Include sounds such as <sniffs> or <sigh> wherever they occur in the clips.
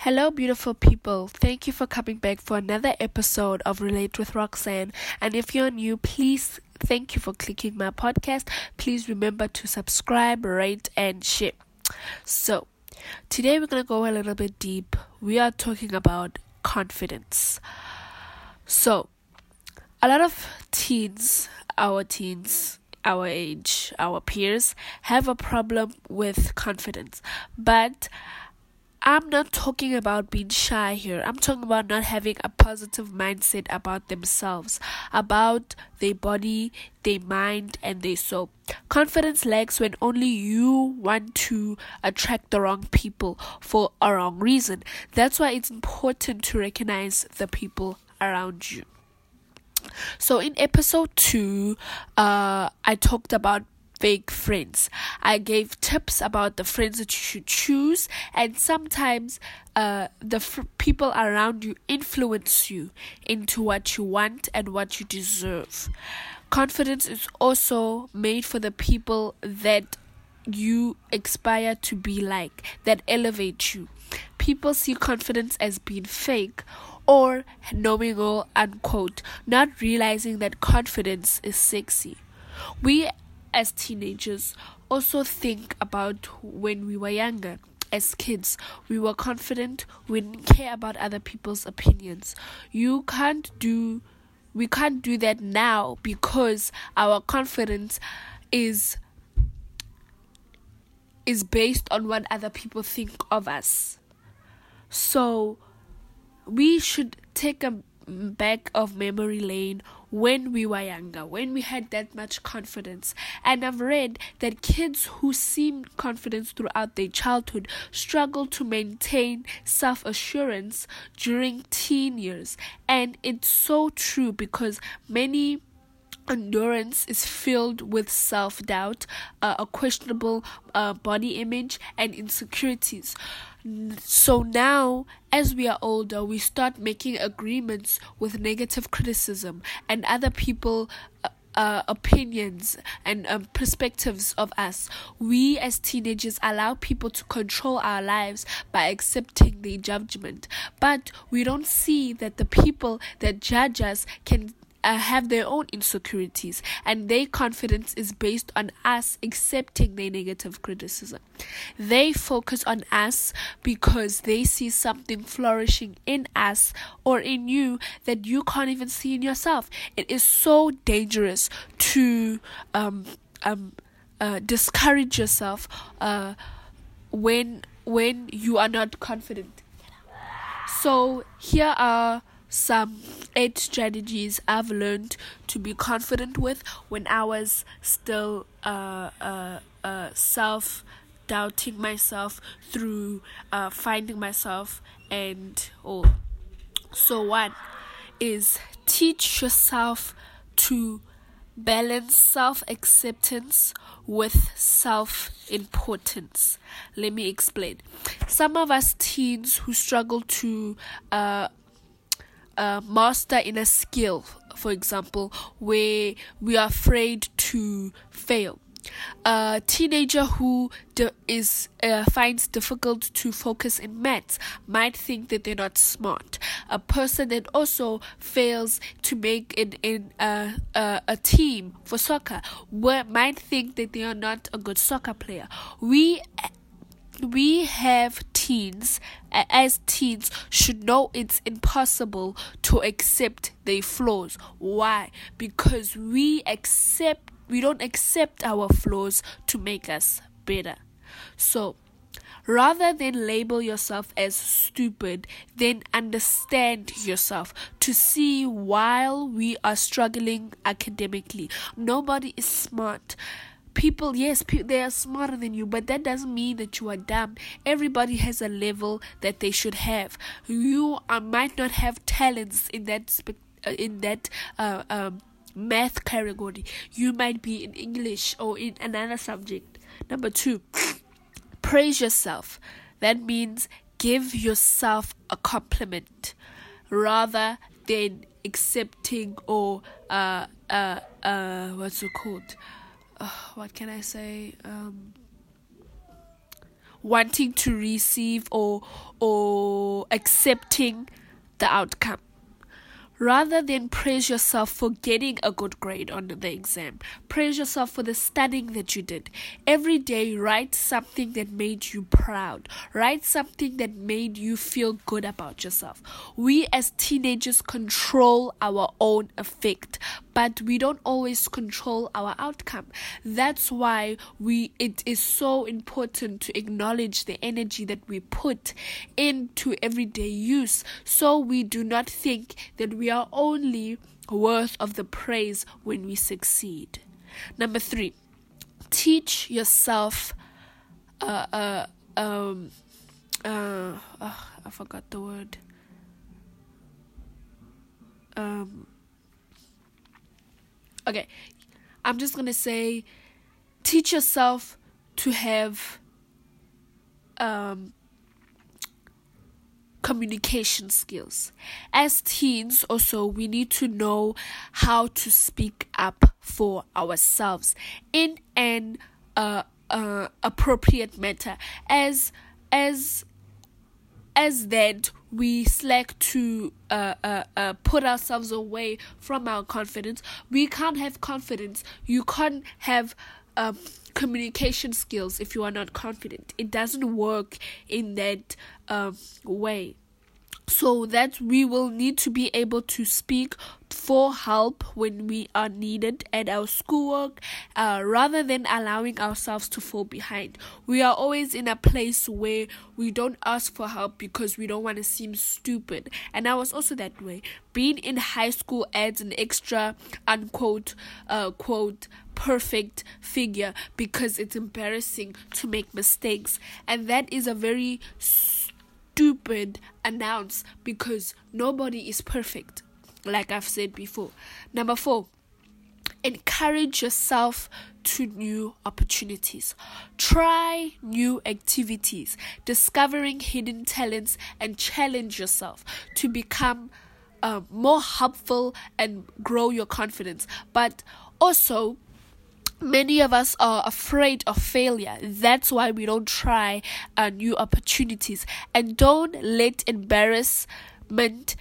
Hello, beautiful people. Thank you for coming back for another episode of Relate with Roxanne. And if you're new, please thank you for clicking my podcast. Please remember to subscribe, rate, and share. So, today we're going to go a little bit deep. We are talking about confidence. So, a lot of teens, our teens, our age, our peers, have a problem with confidence. But I'm not talking about being shy here. I'm talking about not having a positive mindset about themselves, about their body, their mind, and their soul. Confidence lacks when only you want to attract the wrong people for a wrong reason. That's why it's important to recognize the people around you. So, in episode 2, uh, I talked about fake friends. I gave tips about the friends that you should choose, and sometimes uh, the people around you influence you into what you want and what you deserve. Confidence is also made for the people that you aspire to be like, that elevate you. People see confidence as being fake or knowing all unquote, not realizing that confidence is sexy. We as teenagers also think about when we were younger. As kids, we were confident, we didn't care about other people's opinions. You can't do we can't do that now because our confidence is is based on what other people think of us. So we should take a back of memory lane when we were younger, when we had that much confidence. And I've read that kids who seem confident throughout their childhood struggle to maintain self assurance during teen years. And it's so true because many endurance is filled with self doubt, uh, a questionable uh, body image, and insecurities. So now, as we are older, we start making agreements with negative criticism and other people. Uh, uh, opinions and um, perspectives of us. We as teenagers allow people to control our lives by accepting their judgment, but we don't see that the people that judge us can uh, have their own insecurities, and their confidence is based on us accepting their negative criticism. They focus on us because they see something flourishing in us or in you that you can't even see in yourself. It is so dangerous to um, um, uh, discourage yourself uh, when when you are not confident. So here are some eight strategies I've learned to be confident with when I was still uh, uh, uh, self doubting myself through uh, finding myself and all. So, one is teach yourself to balance self acceptance with self importance. Let me explain. Some of us teens who struggle to uh, uh, master in a skill, for example, where we are afraid to fail. A teenager who is uh, finds difficult to focus in maths might think that they're not smart. A person that also fails to make it in a, a, a team for soccer might think that they are not a good soccer player. We we have teens as teens should know it's impossible to accept their flaws. Why? Because we accept we don't accept our flaws to make us better. So Rather than label yourself as stupid, then understand yourself to see while we are struggling academically. Nobody is smart people yes pe- they are smarter than you but that doesn't mean that you are dumb. Everybody has a level that they should have. You uh, might not have talents in that spe- uh, in that uh, um, math category. You might be in english or in another subject. Number two <sniffs> praise yourself. That means give yourself a compliment rather than accepting or uh uh uh what's it called uh, what can I say? Um, wanting to receive or or accepting the outcome Rather than praise yourself for getting a good grade on the exam, praise yourself for the studying that you did. Every day, write something that made you proud. Write something that made you feel good about yourself. We as teenagers control our own effect, but we don't always control our outcome. That's why we it is so important to acknowledge the energy that we put into everyday use so we do not think that we are only worth of the praise when we succeed. Number 3. Teach yourself uh uh um uh, uh I forgot the word um okay, I'm just gonna say teach yourself to have um, communication skills. As teens, also, we need to know how to speak up for ourselves in an uh, uh, appropriate manner. As as as that we slack to uh, uh, uh, put ourselves away from our confidence. We can't have confidence. You can't have um, communication skills if you are not confident. It doesn't work in that um, way so that we will need to be able to speak for help when we are needed at our schoolwork uh, rather than allowing ourselves to fall behind. We are always in a place where we don't ask for help because we don't want to seem stupid. And I was also that way. Being in high school adds an extra unquote uh, quote perfect figure because it's embarrassing to make mistakes. And that is a very stupid announce because nobody is perfect, like I've said before. Number four, encourage yourself to new opportunities. Try new activities, discovering hidden talents, and challenge yourself to become uh, more helpful and grow your confidence. But also, many of us are afraid of failure. That's why we don't try uh, new opportunities. And don't let embarrassment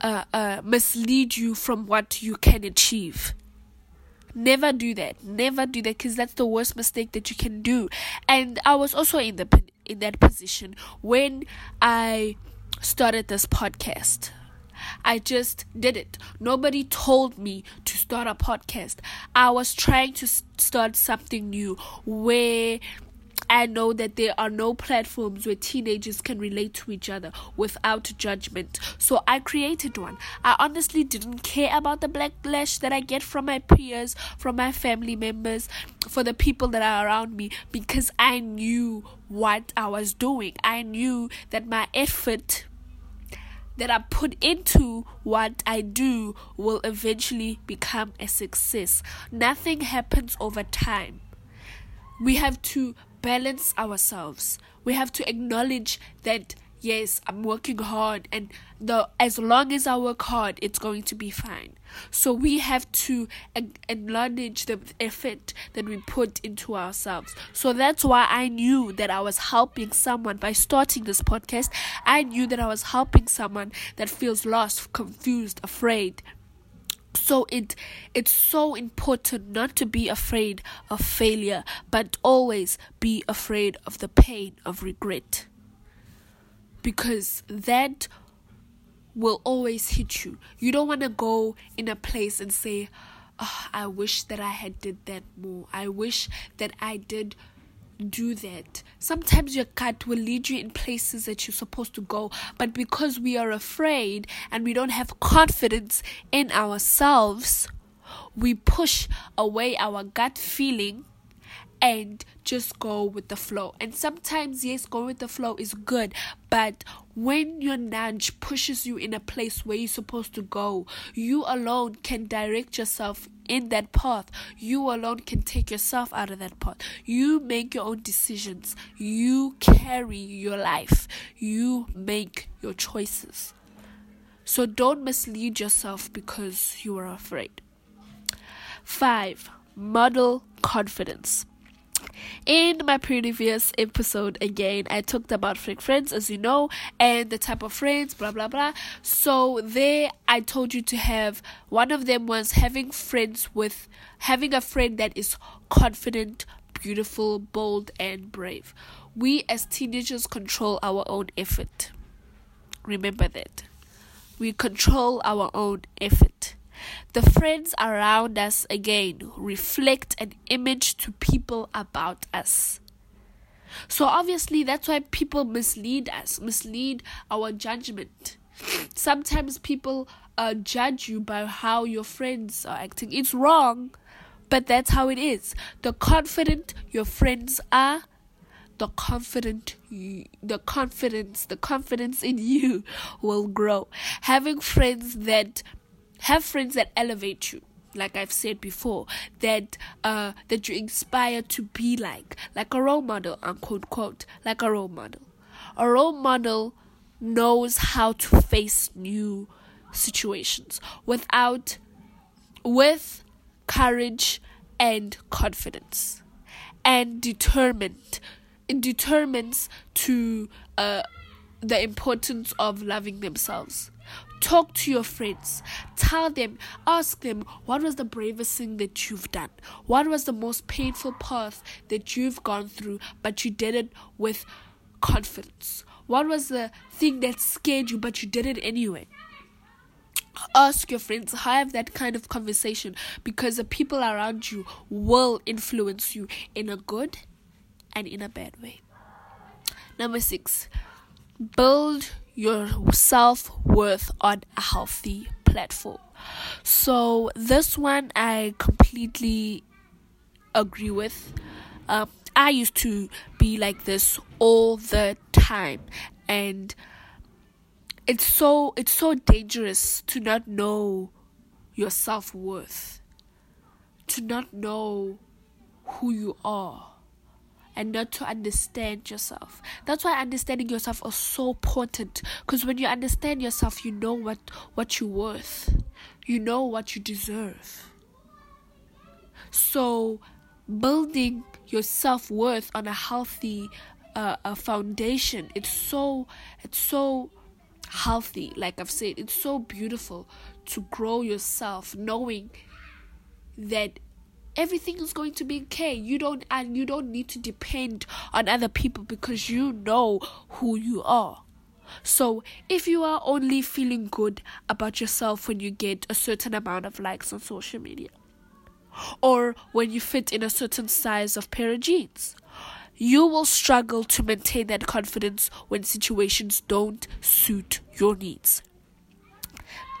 uh, uh, mislead you from what you can achieve. Never do that. Never do that because that's the worst mistake that you can do. And I was also in the in that position when I started this podcast. I just did it. Nobody told me to start a podcast. I was trying to start something new where I know that there are no platforms where teenagers can relate to each other without judgment. So I created one. I honestly didn't care about the backlash that I get from my peers, from my family members, for the people that are around me because I knew what I was doing. I knew that my effort that I put into what I do will eventually become a success. Nothing happens over time. We have to balance ourselves. We have to acknowledge that yes, I'm working hard and the as long as I work hard, it's going to be fine. So we have to acknowledge the effort that we put into ourselves. So that's why I knew that I was helping someone by starting this podcast. I knew that I was helping someone that feels lost, confused, afraid. So it it's so important not to be afraid of failure, but always be afraid of the pain of regret because that will always hit you. You don't want to go in a place and say, oh, I wish that I had did that more. I wish that I did do that. Sometimes your gut will lead you in places that you're supposed to go, but because we are afraid and we don't have confidence in ourselves, we push away our gut feeling and just go with the flow. And sometimes, yes, going with the flow is good, but when your nudge pushes you in a place where you're supposed to go, you alone can direct yourself in that path. You alone can take yourself out of that path. You make your own decisions. You carry your life. You make your choices. So don't mislead yourself because you are afraid. Five, model confidence. In my previous episode again i talked about fake friends as you know and the type of friends blah blah blah. So there i told you to have one of them was having friends with having a friend that is confident beautiful bold and brave. We as teenagers control our own effort. Remember that. We control our own effort the friends around us again reflect an image to people about us. So obviously that's why people mislead us, mislead our judgment. Sometimes people uh, judge you by how your friends are acting. It's wrong, but that's how it is. The confident your friends are, the confident you, the confidence the confidence in <laughs> you will grow. Having friends that have friends that elevate you like I've said before, that uh that you inspire to be like, like a role model, unquote quote, like a role model. A role model knows how to face new situations without with courage and confidence and determined it determines to uh the importance of loving themselves Talk to your friends. Tell them, ask them, what was the bravest thing that you've done? What was the most painful path that you've gone through, but you did it with confidence? What was the thing that scared you, but you did it anyway? Ask your friends, have that kind of conversation because the people around you will influence you in a good and in a bad way. Number six, build your self worth on a healthy platform. So, this one I completely agree with. Um, I used to be like this all the time, and it's so it's so dangerous to not know your self worth, to not know who you are and not to understand yourself. That's why understanding yourself is so important because when you understand yourself, you know what, what you're worth, you know what you deserve. So, building your self worth on a healthy uh, a foundation, it's so, it's so healthy. Like I've said, it's so beautiful to grow yourself knowing that everything is going to be okay. You don't and you don't need to depend on other people because you know who you are. So if you are only feeling good about yourself when you get a certain amount of likes on social media or when you fit in a certain size of pair of jeans you will struggle to maintain that confidence when situations don't suit your needs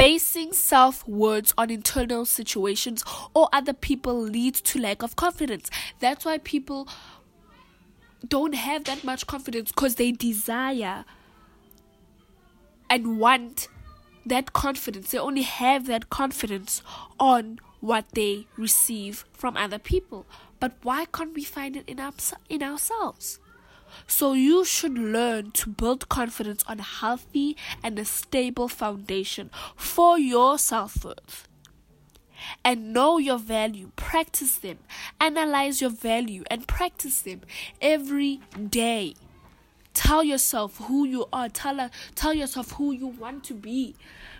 Basing self words on internal situations or other people leads to lack of confidence. That's why people don't have that much confidence because they desire and want that confidence. They only have that confidence on what they receive from other people. But why can't we find it in, our, in ourselves? So you should learn to build confidence on a healthy and a stable foundation for your self-worth. And know your value, practice them, analyze your value and practice them every day. Tell yourself who you are, tell, uh, tell yourself who you want to be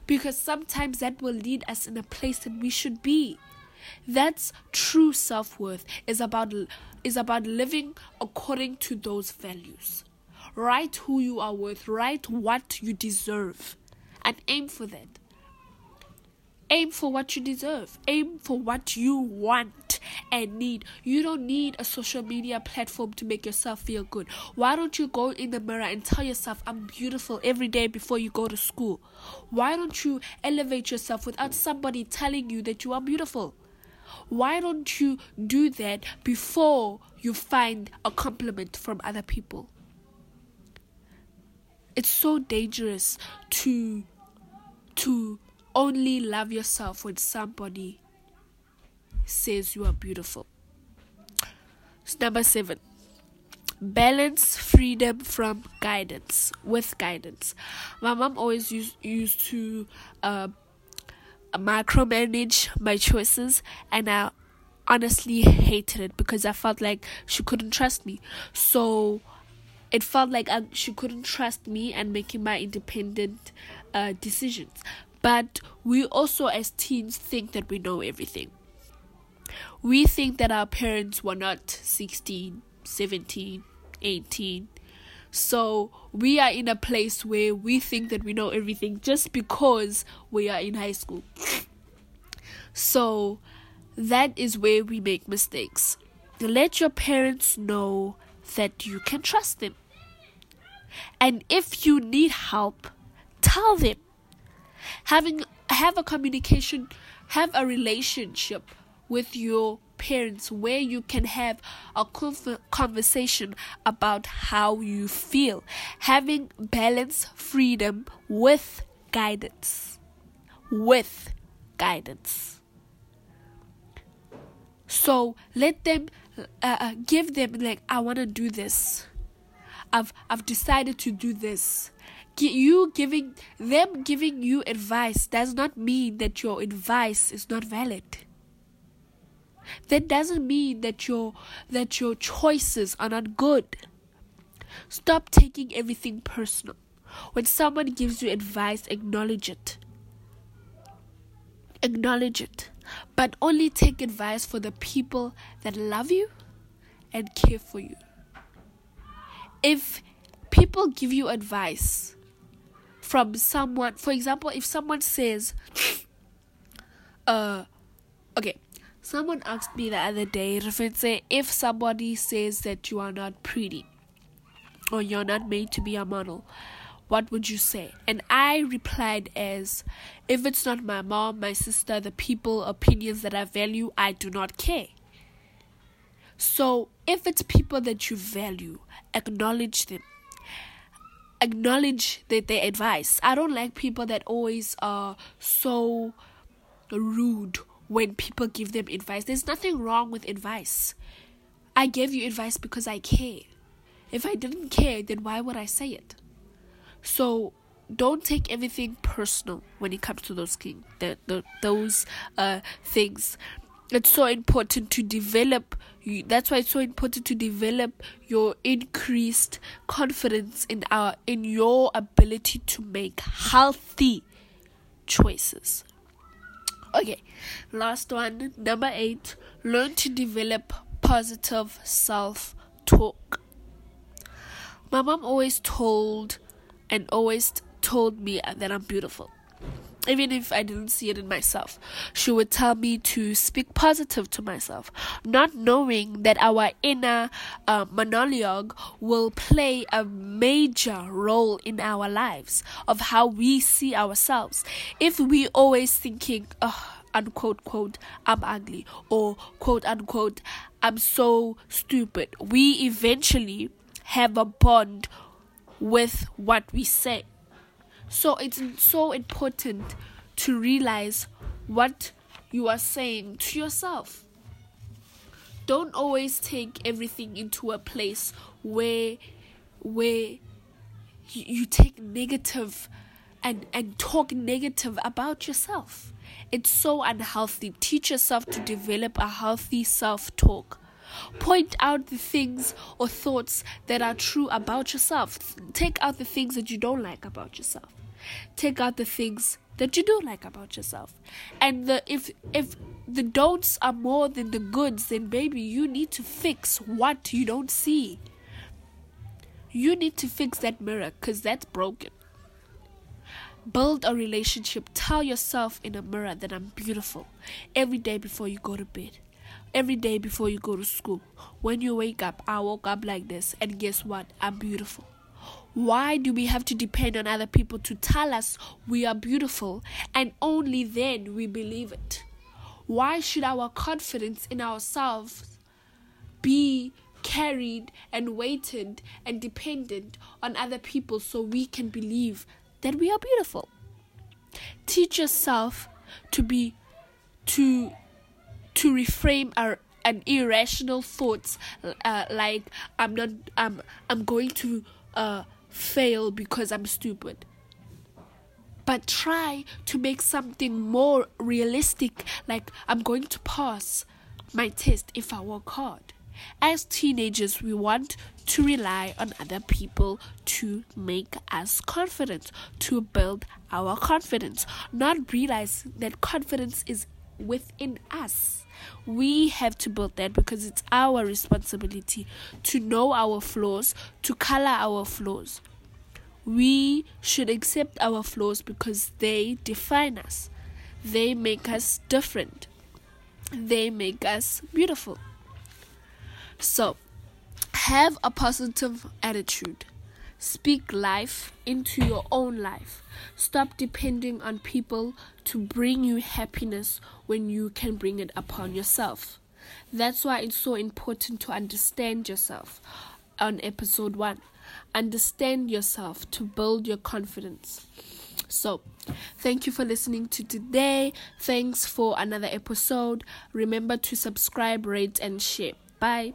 because sometimes that will lead us in a place that we should be. That's true self-worth is about is about living according to those values. Write who you are worth, write what you deserve, and aim for that. Aim for what you deserve, aim for what you want and need. You don't need a social media platform to make yourself feel good. Why don't you go in the mirror and tell yourself, I'm beautiful every day before you go to school? Why don't you elevate yourself without somebody telling you that you are beautiful? Why don't you do that before you find a compliment from other people? It's so dangerous to to only love yourself when somebody says you are beautiful. Number 7 balance freedom from guidance with guidance my mom always used used to uh, micromanage my choices and I honestly hated it because I felt like she couldn't trust me. So it felt like I, she couldn't trust me and making my independent uh, decisions. But we also, as teens, think that we know everything. We think that our parents were not 16, 17, 18. So we are in a place where we think that we know everything just because we are in high school. So that is where we make mistakes. Let your parents know that you can trust them. And if you need help, tell them. Having have a communication, have a relationship with your parents where you can have a conversation about how you feel. Having balance, freedom with guidance. With guidance. So let them uh, uh give them like I want to do this. I've I've decided to do this. You giving them giving you advice does not mean that your advice is not valid. That doesn't mean that your that your choices are not good. Stop taking everything personal. When someone gives you advice, acknowledge it. Acknowledge it. But only take advice for the people that love you and care for you. If people give you advice from someone, for example, if someone says, <laughs> uh, okay, someone asked me the other day, if somebody says that you are not pretty or you're not made to be a model, what would you say? And I replied as if it's not my mom, my sister, the people, opinions that I value, I do not care. So if it's people that you value, acknowledge them. Acknowledge that their advice. I don't like people that always are so rude when people give them advice. There's nothing wrong with advice. I gave you advice because I care. If I didn't care, then why would I say it? So don't take everything personal when it comes to those king the, the those uh things. It's so important to develop. That's why it's so important to develop your increased confidence in our in your ability to make healthy choices. Okay, last one, number eight. Learn to develop positive self talk. My mom always told and always told me that I'm beautiful. Even if I didn't see it in myself, she would tell me to speak positive to myself, not knowing that our inner uh, monologue will play a major role in our lives of how we see ourselves. If we always thinking, oh, unquote quote i'm ugly or quote unquote i'm so stupid we eventually have a bond with what we say. So it's so important to realize what you are saying to yourself. Don't always take everything into a place where where you take negative and and talk negative about yourself. It's so unhealthy. Teach yourself to develop a healthy self-talk. Point out the things or thoughts that are true about yourself. Take out the things that you don't like about yourself. Take out the things that you do like about yourself. And the if if the don'ts are more than the goods, then baby, you need to fix what you don't see. You need to fix that mirror because that's broken. Build a relationship. Tell yourself in a mirror that I'm beautiful every day before you go to bed every day before you go to school. When you wake up, I woke up like this, and guess what? I'm beautiful. Why do we have to depend on other people to tell us we are beautiful and only then we believe it? Why should our confidence in ourselves be carried and weighted and dependent on other people so we can believe that we are beautiful? Teach yourself to be to to reframe our an irrational thoughts uh, like I'm not I'm I'm going to uh, fail because I'm stupid. But try to make something more realistic like I'm going to pass my test if I work hard. As teenagers, we want to rely on other people to make us confident, to build our confidence, not realizing that confidence is within us. We have to build that because it's our responsibility to know our flaws, to color our flaws. We should accept our flaws because they define us, they make us different, they make us beautiful. So, have a positive attitude. Speak life into your own life. Stop depending on people to bring you happiness when you can bring it upon yourself. That's why it's so important to understand yourself on episode 1. Understand yourself to build your confidence. So, thank you for listening to today. Thanks for another episode. Remember to subscribe, rate, and share. Bye.